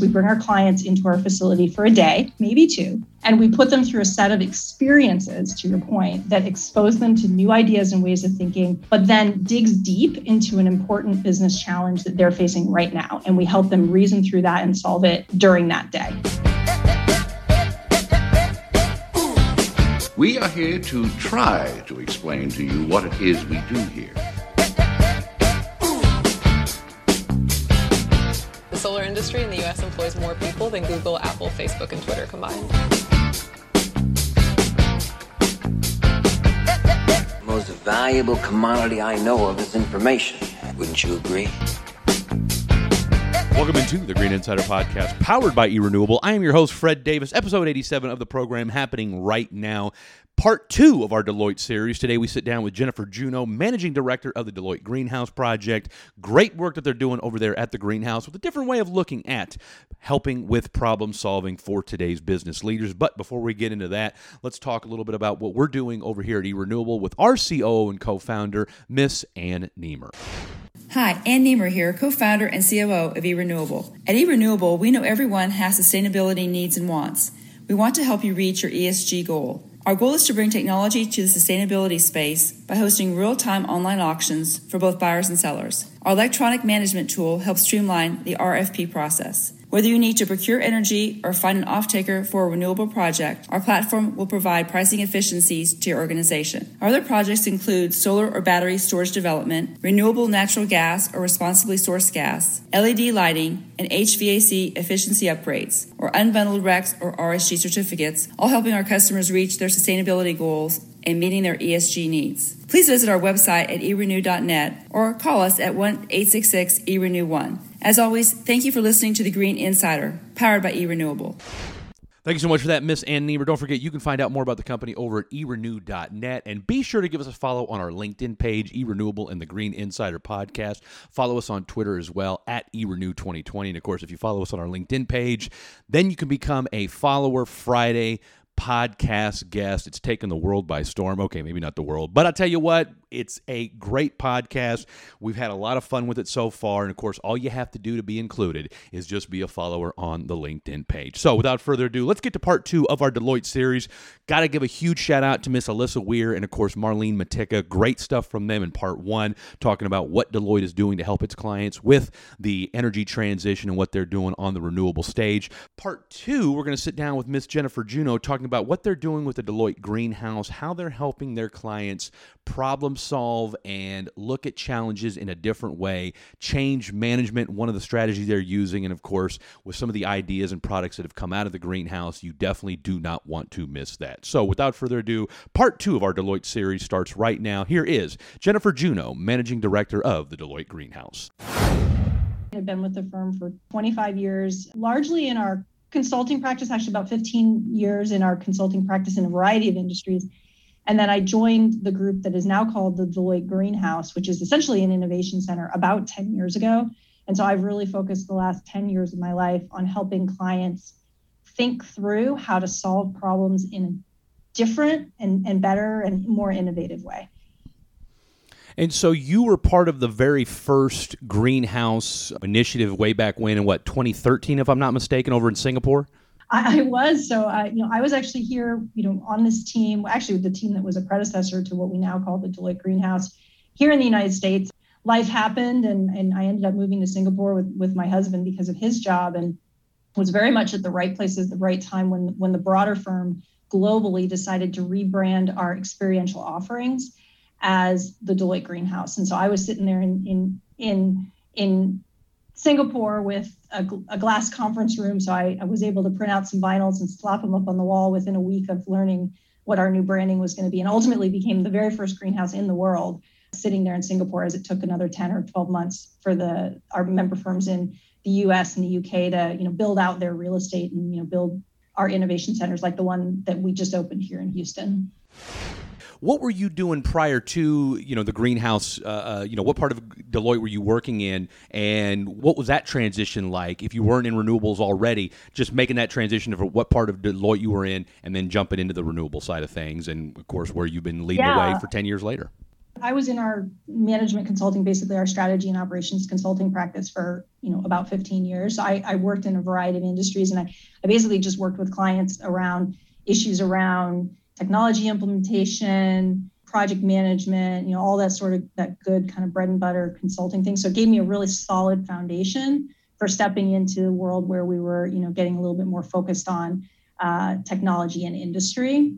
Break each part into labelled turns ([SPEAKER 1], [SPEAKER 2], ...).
[SPEAKER 1] We bring our clients into our facility for a day, maybe two, and we put them through a set of experiences, to your point, that expose them to new ideas and ways of thinking, but then digs deep into an important business challenge that they're facing right now. And we help them reason through that and solve it during that day.
[SPEAKER 2] We are here to try to explain to you what it is we do here.
[SPEAKER 3] Industry in the US employs more people than Google, Apple, Facebook, and Twitter combined.
[SPEAKER 4] The most valuable commodity I know of is information. Wouldn't you agree?
[SPEAKER 5] Welcome into the Green Insider Podcast, powered by eRenewable. I am your host, Fred Davis, episode 87 of the program happening right now part two of our Deloitte series. Today we sit down with Jennifer Juneau, Managing Director of the Deloitte Greenhouse Project. Great work that they're doing over there at the Greenhouse with a different way of looking at helping with problem solving for today's business leaders. But before we get into that, let's talk a little bit about what we're doing over here at eRenewable with our COO and co founder, Miss Ann Niemer.
[SPEAKER 6] Hi, Ann Niemer here, co-founder and COO of eRenewable. At eRenewable, we know everyone has sustainability needs and wants. We want to help you reach your ESG goal. Our goal is to bring technology to the sustainability space by hosting real time online auctions for both buyers and sellers. Our electronic management tool helps streamline the RFP process. Whether you need to procure energy or find an off-taker for a renewable project, our platform will provide pricing efficiencies to your organization. Our other projects include solar or battery storage development, renewable natural gas or responsibly sourced gas, LED lighting, and HVAC efficiency upgrades, or unbundled RECs or RSG certificates, all helping our customers reach their sustainability goals and meeting their ESG needs. Please visit our website at erenew.net or call us at 1 866 eRenew1. As always, thank you for listening to the Green Insider, powered by eRenewable.
[SPEAKER 5] Thank you so much for that, Miss Ann Niemer. Don't forget, you can find out more about the company over at erenew.net. And be sure to give us a follow on our LinkedIn page, eRenewable and the Green Insider Podcast. Follow us on Twitter as well, at eRenew2020. And of course, if you follow us on our LinkedIn page, then you can become a follower Friday podcast guest. It's taken the world by storm. Okay, maybe not the world, but I'll tell you what, it's a great podcast. We've had a lot of fun with it so far. And of course, all you have to do to be included is just be a follower on the LinkedIn page. So without further ado, let's get to part two of our Deloitte series. Got to give a huge shout out to Miss Alyssa Weir and, of course, Marlene Matika. Great stuff from them in part one, talking about what Deloitte is doing to help its clients with the energy transition and what they're doing on the renewable stage. Part two, we're going to sit down with Miss Jennifer Juneau talking about what they're doing with the Deloitte Greenhouse, how they're helping their clients problem solve and look at challenges in a different way. Change management, one of the strategies they're using. And of course, with some of the ideas and products that have come out of the greenhouse, you definitely do not want to miss that. So without further ado, part two of our Deloitte series starts right now. Here is Jennifer Juneau, Managing Director of the Deloitte Greenhouse.
[SPEAKER 1] I've been with the firm for 25 years, largely in our consulting practice, actually about 15 years in our consulting practice in a variety of industries. And then I joined the group that is now called the Deloitte Greenhouse, which is essentially an innovation center about 10 years ago. And so I've really focused the last 10 years of my life on helping clients think through how to solve problems in a different and, and better and more innovative way.
[SPEAKER 5] And so you were part of the very first greenhouse initiative way back when in what 2013, if I'm not mistaken, over in Singapore.
[SPEAKER 1] I, I was so I, you know I was actually here you know on this team actually with the team that was a predecessor to what we now call the Deloitte Greenhouse here in the United States. Life happened and and I ended up moving to Singapore with with my husband because of his job and was very much at the right place at the right time when when the broader firm globally decided to rebrand our experiential offerings as the Deloitte Greenhouse. And so I was sitting there in in in in Singapore with a, a, glass conference room. So I, I, was able to print out some vinyls and slap them up on the wall within a week of learning what our new branding was going to be, and ultimately became the very first greenhouse in the world sitting there in Singapore as it took another 10 or 12 months for the our member firms in the US and the UK to, you know, build out their real estate and, you know, build our innovation centers like the one that we just opened here in Houston.
[SPEAKER 5] What were you doing prior to you know the greenhouse? Uh, uh, you know what part of Deloitte were you working in, and what was that transition like? If you weren't in renewables already, just making that transition of what part of Deloitte you were in, and then jumping into the renewable side of things, and of course where you've been leading yeah. the way for ten years later.
[SPEAKER 1] I was in our management consulting, basically our strategy and operations consulting practice for, you know, about 15 years. I, I worked in a variety of industries and I, I basically just worked with clients around issues around technology implementation, project management, you know, all that sort of that good kind of bread and butter consulting thing. So it gave me a really solid foundation for stepping into a world where we were, you know, getting a little bit more focused on uh, technology and industry.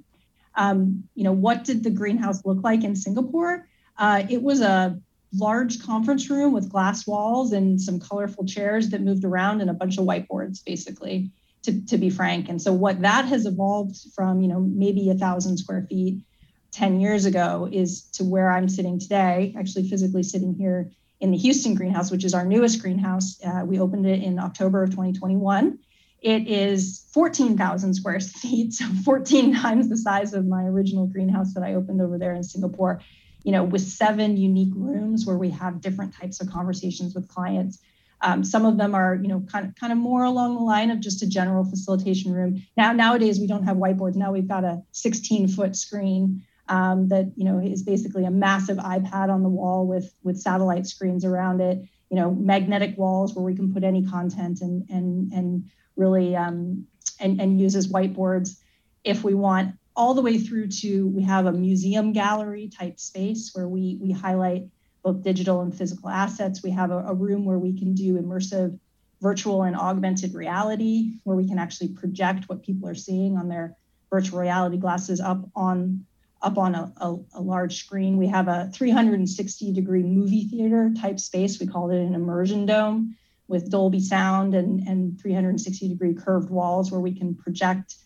[SPEAKER 1] Um, you know, what did the greenhouse look like in Singapore? Uh, it was a large conference room with glass walls and some colorful chairs that moved around and a bunch of whiteboards, basically, to, to be frank. And so what that has evolved from, you know, maybe a thousand square feet 10 years ago is to where I'm sitting today, actually physically sitting here in the Houston greenhouse, which is our newest greenhouse. Uh, we opened it in October of 2021. It is 14,000 square feet, so 14 times the size of my original greenhouse that I opened over there in Singapore. You know, with seven unique rooms where we have different types of conversations with clients. Um, some of them are, you know, kind of kind of more along the line of just a general facilitation room. Now nowadays we don't have whiteboards. Now we've got a 16 foot screen um, that you know is basically a massive iPad on the wall with with satellite screens around it. You know, magnetic walls where we can put any content and and and really um, and, and uses whiteboards if we want all the way through to we have a museum gallery type space where we we highlight both digital and physical assets. We have a, a, room where we can do immersive virtual and augmented reality where we can actually project what people are seeing on their virtual reality glasses up on up on a, a, a large screen. We have a 360 degree movie theater type space. We call it an immersion dome with Dolby sound and, and 360 degree curved walls where we can project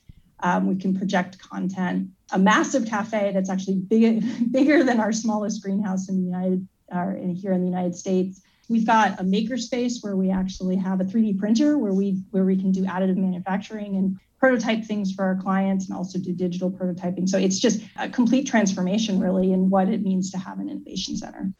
[SPEAKER 1] um, we can project content. A massive cafe that's actually big, bigger than our smallest greenhouse in the United or in, here in the United States. We've got a makerspace where we actually have a 3D printer where we where we can do additive manufacturing and prototype things for our clients and also do digital prototyping. So it's just a complete transformation, really, in what it means to have an innovation center.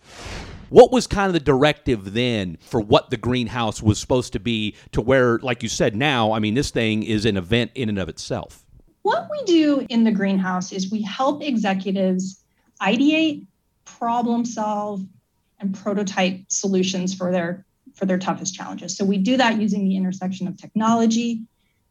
[SPEAKER 5] What was kind of the directive then for what the greenhouse was supposed to be to where, like you said, now, I mean, this thing is an event in and of itself?
[SPEAKER 1] What we do in the greenhouse is we help executives ideate, problem solve, and prototype solutions for their for their toughest challenges. So we do that using the intersection of technology,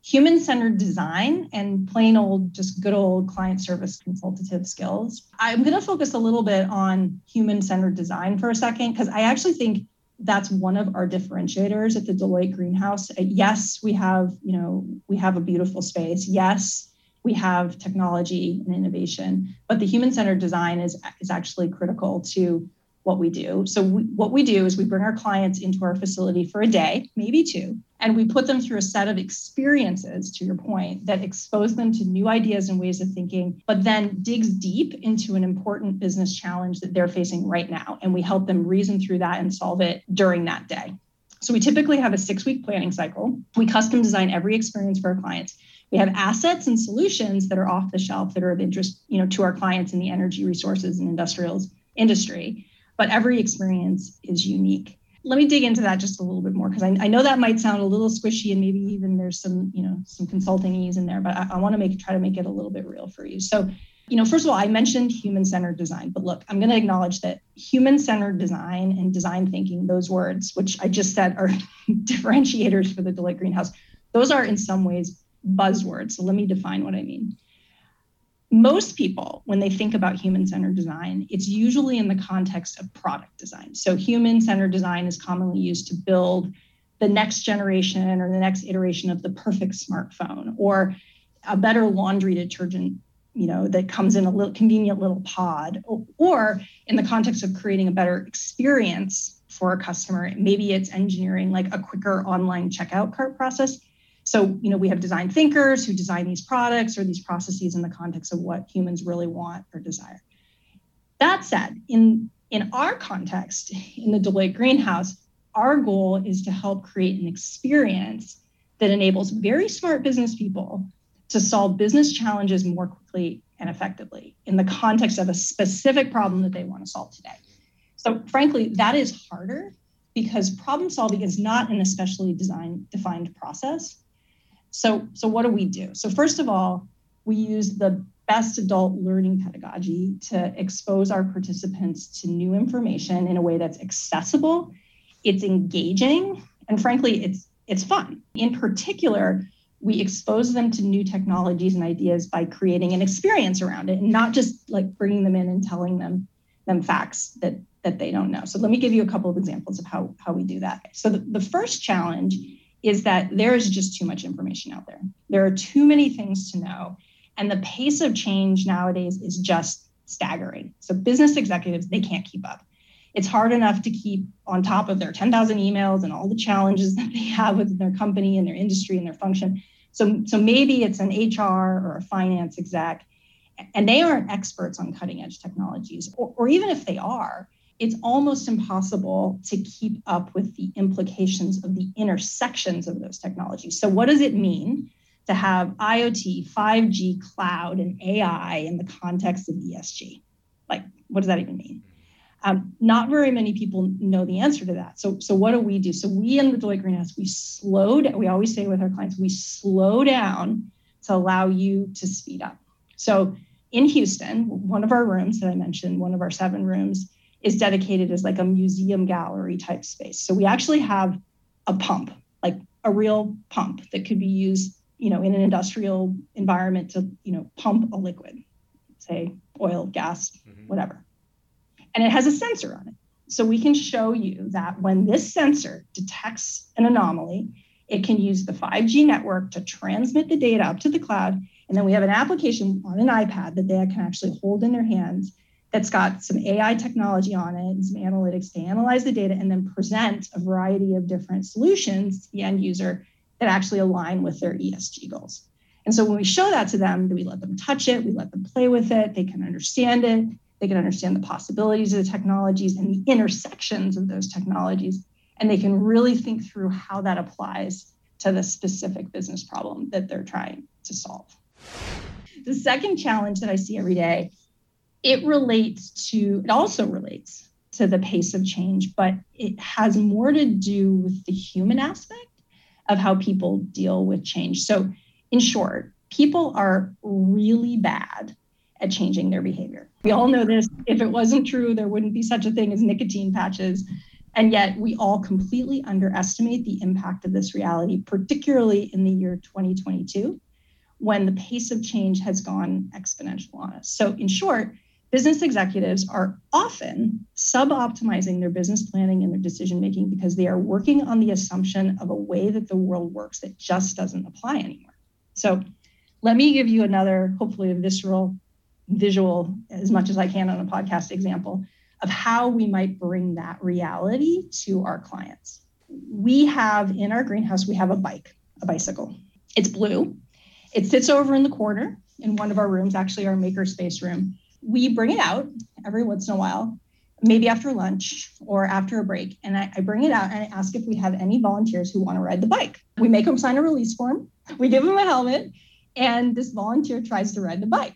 [SPEAKER 1] human centered design and plain old, just good old client service consultative skills. I'm going to focus a little bit on human centered design for a second, because I actually think that's one of our differentiators at the Deloitte Greenhouse. Uh, yes, we have, you know, we have a beautiful space. Yes, we have technology and innovation, but the human centered design is, is actually critical to what we do. So, we, what we do is we bring our clients into our facility for a day, maybe two, and we put them through a set of experiences, to your point, that expose them to new ideas and ways of thinking, but then digs deep into an important business challenge that they're facing right now. And we help them reason through that and solve it during that day. So, we typically have a six week planning cycle. We custom design every experience for our clients. We have assets and solutions that are off the shelf that are of interest, you know, to our clients in the energy resources and industrials industry but every experience is unique. Let me dig into that just a little bit more because I, I, know that might sound a little squishy and maybe even there's some, you know, some consulting ease in there, but I, I want to make try to make it a little bit real for you. So, you know, first of all, I mentioned human-centered design, but look, I'm going to acknowledge that human-centered design and design thinking, those words, which I just said are differentiators for the Deloitte Greenhouse, those are in some ways buzzwords. So let me define what I mean most people, when they think about human centered design, it's usually in the context of product design. So, human centered design is commonly used to build the next generation or the next iteration of the perfect smartphone or a better laundry detergent you know that comes in a little convenient little pod or, or in the context of creating a better experience for a customer maybe it's engineering like a quicker online checkout cart process so, you know, we have design thinkers who design these products or these processes in the context of what humans really want or desire. That said, in, in our context, in the Deloitte Greenhouse, our goal is to help create an experience that enables very smart business people to solve business challenges more quickly and effectively in the context of a specific problem that they want to solve today. So, frankly, that is harder because problem solving is not an especially design defined process. So, so what do we do? So first of all, we use the best adult learning pedagogy to expose our participants to new information in a way that's accessible, it's engaging, and frankly, it's it's fun. In particular, we expose them to new technologies and ideas by creating an experience around it and not just like bringing them in and telling them them facts that that they don't know. So let me give you a couple of examples of how, how we do that. So the, the first challenge is that there is just too much information out there. There are too many things to know. And the pace of change nowadays is just staggering. So business executives, they can't keep up. It's hard enough to keep on top of their 10,000 emails and all the challenges that they have with their company and their industry and their function. So, so maybe it's an HR or a finance exec, and they aren't experts on cutting edge technologies, or, or even if they are, it's almost impossible to keep up with the implications of the intersections of those technologies. So, what does it mean to have IoT, 5G, cloud, and AI in the context of ESG? Like, what does that even mean? Um, not very many people know the answer to that. So, so what do we do? So, we in the Deloitte Greenhouse, we slow down, We always say with our clients, we slow down to allow you to speed up. So, in Houston, one of our rooms that I mentioned, one of our seven rooms, is dedicated as like a museum gallery type space. So we actually have a pump, like a real pump that could be used, you know, in an industrial environment to, you know, pump a liquid, say oil, gas, mm-hmm. whatever. And it has a sensor on it. So we can show you that when this sensor detects an anomaly, it can use the 5G network to transmit the data up to the cloud. And then we have an application on an iPad that they can actually hold in their hands that's got some AI technology on it and some analytics to analyze the data and then present a variety of different solutions to the end user that actually align with their ESG goals. And so when we show that to them, we let them touch it, we let them play with it, they can understand it, they can understand the possibilities of the technologies and the intersections of those technologies, and they can really think through how that applies to the specific business problem that they're trying to solve. The second challenge that I see every day it relates to, it also relates to the pace of change, but it has more to do with the human aspect of how people deal with change. So, in short, people are really bad at changing their behavior. We all know this. If it wasn't true, there wouldn't be such a thing as nicotine patches. And yet, we all completely underestimate the impact of this reality, particularly in the year 2022, when the pace of change has gone exponential on us. So, in short, business executives are often sub-optimizing their business planning and their decision making because they are working on the assumption of a way that the world works that just doesn't apply anymore. So let me give you another, hopefully a visceral visual as much as I can on a podcast example of how we might bring that reality to our clients. We have in our greenhouse, we have a bike, a bicycle. It's blue. It sits over in the corner in one of our rooms, actually our makerspace room we bring it out every once in a while, maybe after lunch or after a break. And I, I, bring it out and I ask if we have any volunteers who want to ride the bike. We make them sign a release form, we give them a helmet, and this volunteer tries to ride the bike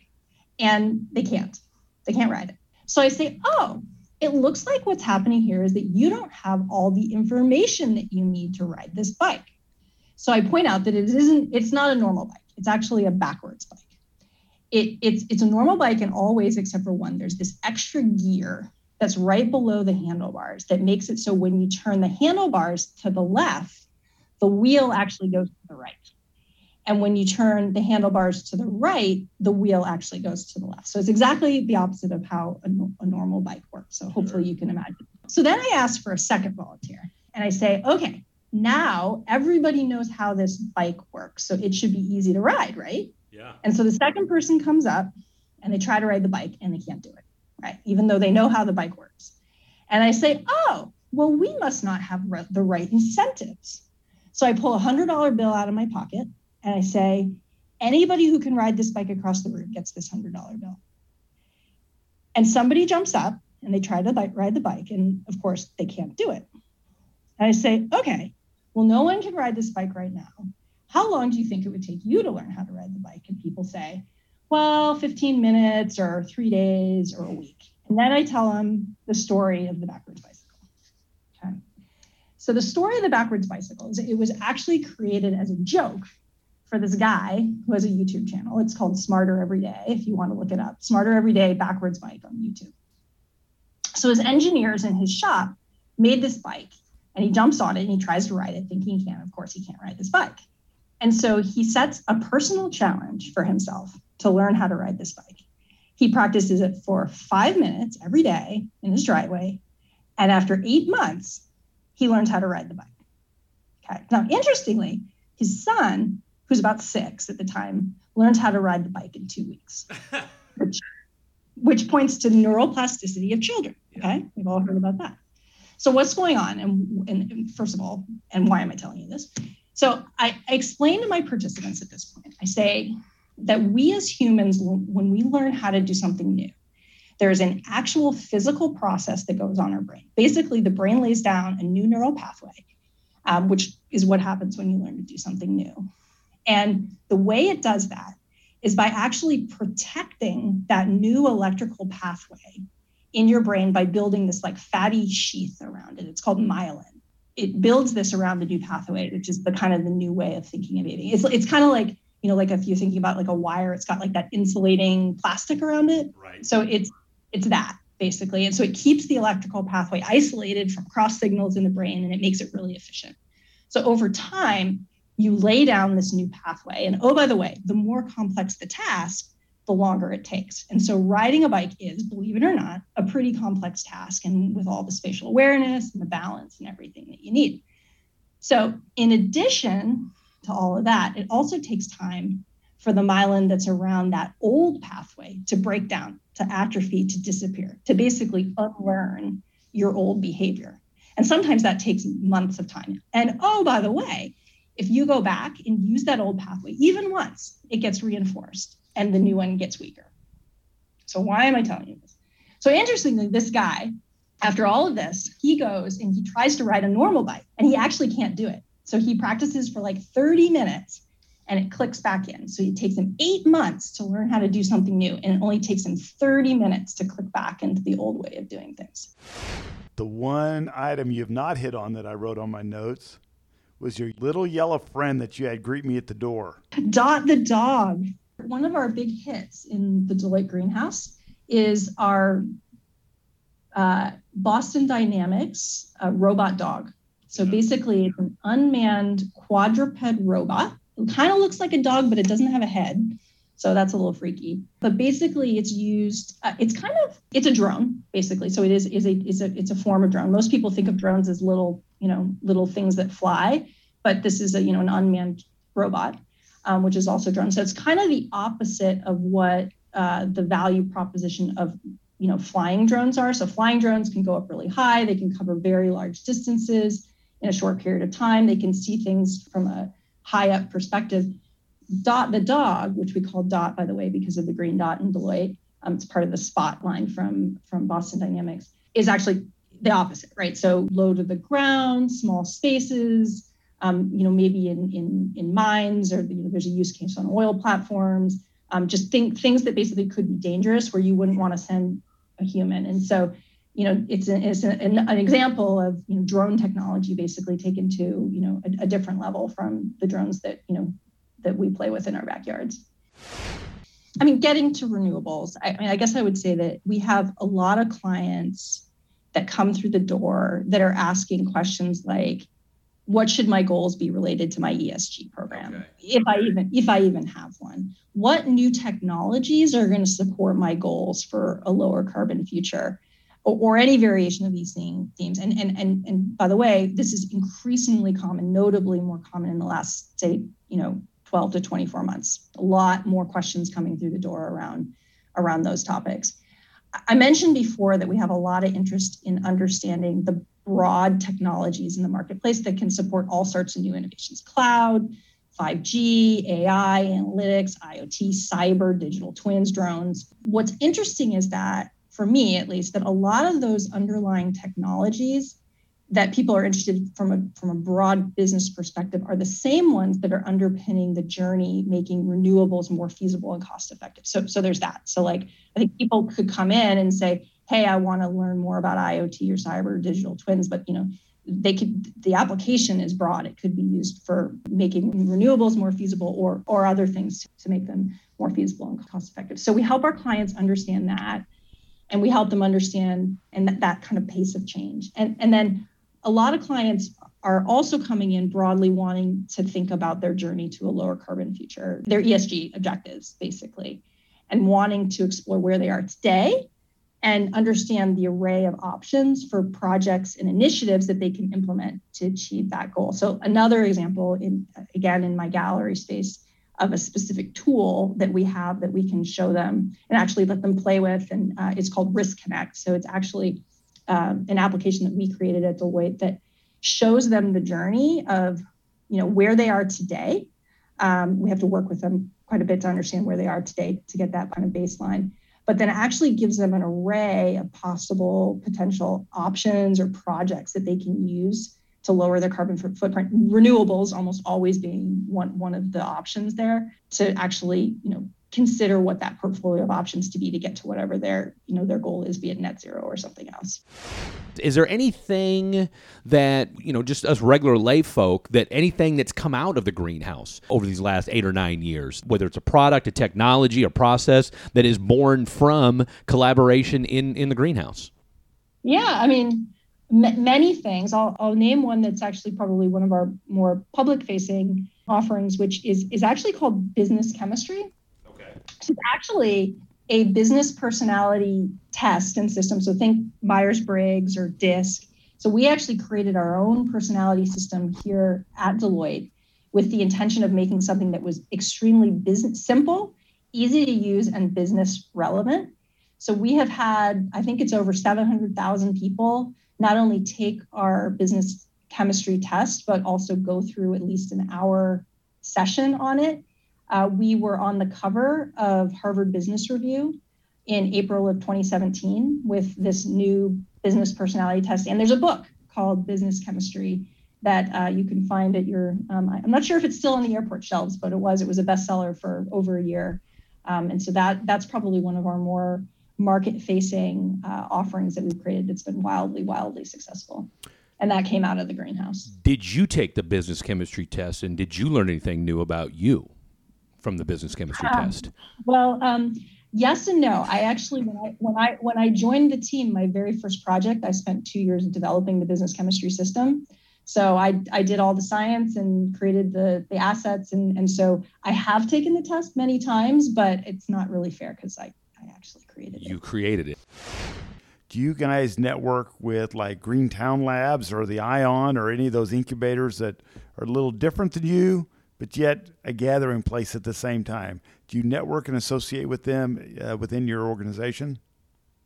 [SPEAKER 1] and they can't. They can't ride it. So I say, oh, it looks like what's happening here is that you don't have all the information that you need to ride this bike. So I point out that it isn't, it's not a normal bike. It's actually a backwards bike it, it's it's a normal bike in all ways except for one. There's this extra gear that's right below the handlebars that makes it so when you turn the handlebars to the left, the wheel actually goes to the right. And when you turn the handlebars to the right, the wheel actually goes to the left. So it's exactly the opposite of how a, a normal bike works. So hopefully you can imagine. So then I ask for a second volunteer and I say, okay, now everybody knows how this bike works. So it should be easy to ride, right?
[SPEAKER 5] Yeah.
[SPEAKER 1] And so the second person comes up and they try to ride the bike and they can't do it, right? Even though they know how the bike works. And I say, oh, well, we must not have the right incentives. So I pull a $100 bill out of my pocket and I say, anybody who can ride this bike across the room gets this $100 bill. And somebody jumps up and they try to ride the bike. And of course, they can't do it. And I say, okay, well, no one can ride this bike right now. How long do you think it would take you to learn how to ride the bike? And people say, well, 15 minutes or three days or a week. And then I tell them the story of the backwards bicycle. Okay. So the story of the backwards bicycle is it was actually created as a joke for this guy who has a YouTube channel. It's called Smarter Every Day, if you want to look it up. Smarter Every Day backwards bike on YouTube. So his engineers in his shop made this bike and he jumps on it and he tries to ride it, thinking he can. Of course, he can't ride this bike. And so he sets a personal challenge for himself to learn how to ride this bike. He practices it for five minutes every day in his driveway. And after eight months, he learns how to ride the bike. Okay. Now, interestingly, his son, who's about six at the time, learns how to ride the bike in two weeks, which, which points to the neuroplasticity of children. Okay. We've all heard about that. So, what's going on? And, and first of all, and why am I telling you this? So, I, I explain to my participants at this point, I say that we as humans, when we learn how to do something new, there's an actual physical process that goes on our brain. Basically, the brain lays down a new neural pathway, um, which is what happens when you learn to do something new. And the way it does that is by actually protecting that new electrical pathway in your brain by building this like fatty sheath around it. It's called myelin. It builds this around the new pathway, which is the kind of the new way of thinking of aging. It's it's kind of like you know like if you're thinking about like a wire, it's got like that insulating plastic around it.
[SPEAKER 5] Right.
[SPEAKER 1] So it's it's that basically, and so it keeps the electrical pathway isolated from cross signals in the brain, and it makes it really efficient. So over time, you lay down this new pathway, and oh by the way, the more complex the task, the longer it takes. And so riding a bike is, believe it or not, a pretty complex task and with all the spatial awareness and the balance and everything that you need. So, in addition to all of that, it also takes time for the myelin that's around that old pathway to break down, to atrophy, to disappear, to basically unlearn your old behavior. And sometimes that takes months of time. And oh, by the way, if you go back and use that old pathway even once, it gets reinforced and the new one gets weaker. So why am I telling you this? So interestingly, this guy, after all of this, he goes and he tries to ride a normal bike and he actually can't do it. So he practices for like 30 minutes and it clicks back in. So it takes him eight months to learn how to do something new, and it only takes him 30 minutes to click back into the old way of doing things.
[SPEAKER 7] The one item you have not hit on that I wrote on my notes was your little yellow friend that you had greet me at the door.
[SPEAKER 1] Dot the dog. One of our big hits in the Deloitte greenhouse is our uh, Boston Dynamics uh, robot dog. So basically, it's an unmanned quadruped robot. It kind of looks like a dog, but it doesn't have a head. So that's a little freaky. But basically, it's used. Uh, it's kind of it's a drone basically. So it is is a is a it's a form of drone. Most people think of drones as little you know little things that fly, but this is a you know an unmanned robot um, which is also drone. So it's kind of the opposite of what uh, the value proposition of you know flying drones are. So flying drones can go up really high. They can cover very large distances in a short period of time. They can see things from a high up perspective. Dot the dog, which we call Dot by the way because of the green dot in Deloitte. Um, it's part of the spot line from from Boston Dynamics. Is actually the opposite, right? So low to the ground, small spaces, um, you know, maybe in in in mines or you know, there's a use case on oil platforms. Um, just think things that basically could be dangerous where you wouldn't want to send a human. And so, you know, it's, an, it's an, an example of you know drone technology basically taken to you know a, a different level from the drones that you know that we play with in our backyards. I mean, getting to renewables, I, I mean, I guess I would say that we have a lot of clients that come through the door that are asking questions like, what should my goals be related to my ESG program? Okay. if I even if I even have one. What new technologies are going to support my goals for a lower carbon future? Or, or any variation of these themes. And, and and and by the way this is increasingly common notably more common in the last say you know 12 to 24 months. A lot more questions coming through the door around around those topics I mentioned before that we have a lot of interest in understanding the broad technologies in the marketplace that can support all sorts of new innovations cloud, 5G, AI, analytics, IoT, cyber, digital twins, drones. What's interesting is that, for me at least, that a lot of those underlying technologies that people are interested from a from a broad business perspective are the same ones that are underpinning the journey making renewables more feasible and cost effective so so there's that. So like i think people could come in and say hey i want to learn more about iot or cyber digital twins but you know they could the application is broad. It could be used for making renewables more feasible or or other things to make them more feasible and cost effective so we help our clients understand that and we help them understand and that, that kind of pace of change. And and then a lot of clients are also coming in broadly wanting to think about their journey to a lower carbon future their esg objectives basically and wanting to explore where they are today and understand the array of options for projects and initiatives that they can implement to achieve that goal. So another example in again in my gallery space of a specific tool that we have that we can show them and actually let them play with and uh, it's called risk connect so it's actually um, an application that we created at deloitte that shows them the journey of you know where they are today. Um, we have to work with them quite a bit to understand where they are today to get that kind of baseline but then actually gives them an array of possible potential options or projects that they can use to lower their carbon footprint. Renewables almost always being one, one of the options there to actually you know consider what that portfolio of options to be to get to whatever their you know their goal is be it net zero or something else.
[SPEAKER 5] Is there anything that you know just us regular lay folk that anything that's come out of the greenhouse over these last eight or nine years whether it's a product a technology a process that is born from collaboration in in the greenhouse?
[SPEAKER 1] Yeah i mean m- many things. I'll, I'll name one that's actually probably one of our more public facing offerings which is is actually called business chemistry it's actually a business personality test and system. So think Myers Briggs or DISC. So we actually created our own personality system here at Deloitte with the intention of making something that was extremely business simple, easy to use, and business relevant. So we have had, I think it's over 700,000 people not only take our business chemistry test, but also go through at least an hour session on it uh, we were on the cover of Harvard Business Review in April of 2017 with this new business personality test. And there's a book called Business Chemistry that uh, you can find at your, um, I'm not sure if it's still on the airport shelves, but it was, it was a bestseller for over a year. Um, and so that that's probably one of our more market facing uh, offerings that we've created that's been wildly, wildly successful. And that came out of the greenhouse.
[SPEAKER 5] Did you take the business chemistry test and did you learn anything new about you? From the business chemistry um, test?
[SPEAKER 1] Well, um, yes and no. I actually when I when I when I joined the team, my very first project, I spent two years developing the business chemistry system. So I, I did all the science and created the, the assets. And, and so I have taken the test many times, but it's not really fair because I, I actually created
[SPEAKER 5] it. You created it.
[SPEAKER 7] Do you guys network with like Greentown Labs or the ION or any of those incubators that are a little different than you? But yet a gathering place at the same time. Do you network and associate with them uh, within your organization?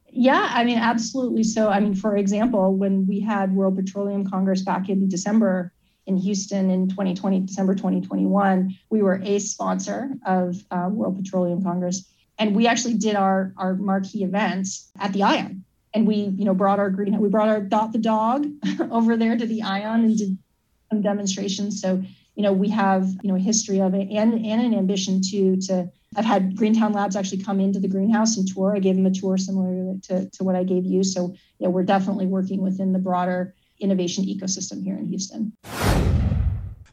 [SPEAKER 1] Yeah, I mean, absolutely. So, I mean, for example, when we had World Petroleum Congress back in December in Houston in 2020, December 2021, we were a sponsor of uh, World Petroleum Congress, and we actually did our our marquee events at the Ion, and we, you know, brought our green, we brought our Dot the dog over there to the Ion and did some demonstrations. So you know, we have, you know, a history of it and, and an ambition to, to, I've had Greentown Labs actually come into the greenhouse and tour. I gave them a tour similar to, to what I gave you. So, yeah, we're definitely working within the broader innovation ecosystem here in Houston.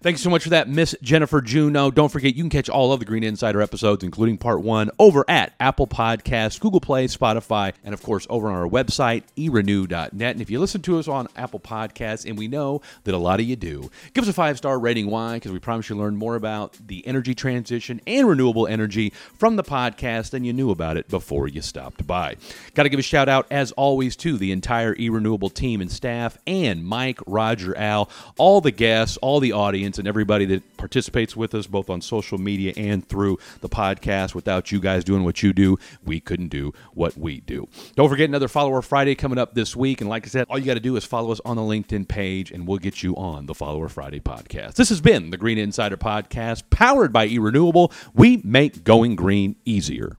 [SPEAKER 5] Thanks so much for that, Miss Jennifer Juneau. Don't forget, you can catch all of the Green Insider episodes, including part one, over at Apple Podcasts, Google Play, Spotify, and of course, over on our website, erenew.net. And if you listen to us on Apple Podcasts, and we know that a lot of you do, give us a five star rating. Why? Because we promise you learn more about the energy transition and renewable energy from the podcast than you knew about it before you stopped by. Got to give a shout out, as always, to the entire e renewable team and staff, and Mike, Roger, Al, all the guests, all the audience audience and everybody that participates with us, both on social media and through the podcast. Without you guys doing what you do, we couldn't do what we do. Don't forget another Follower Friday coming up this week. And like I said, all you got to do is follow us on the LinkedIn page, and we'll get you on the Follower Friday podcast. This has been the Green Insider Podcast, powered by eRenewable. We make going green easier.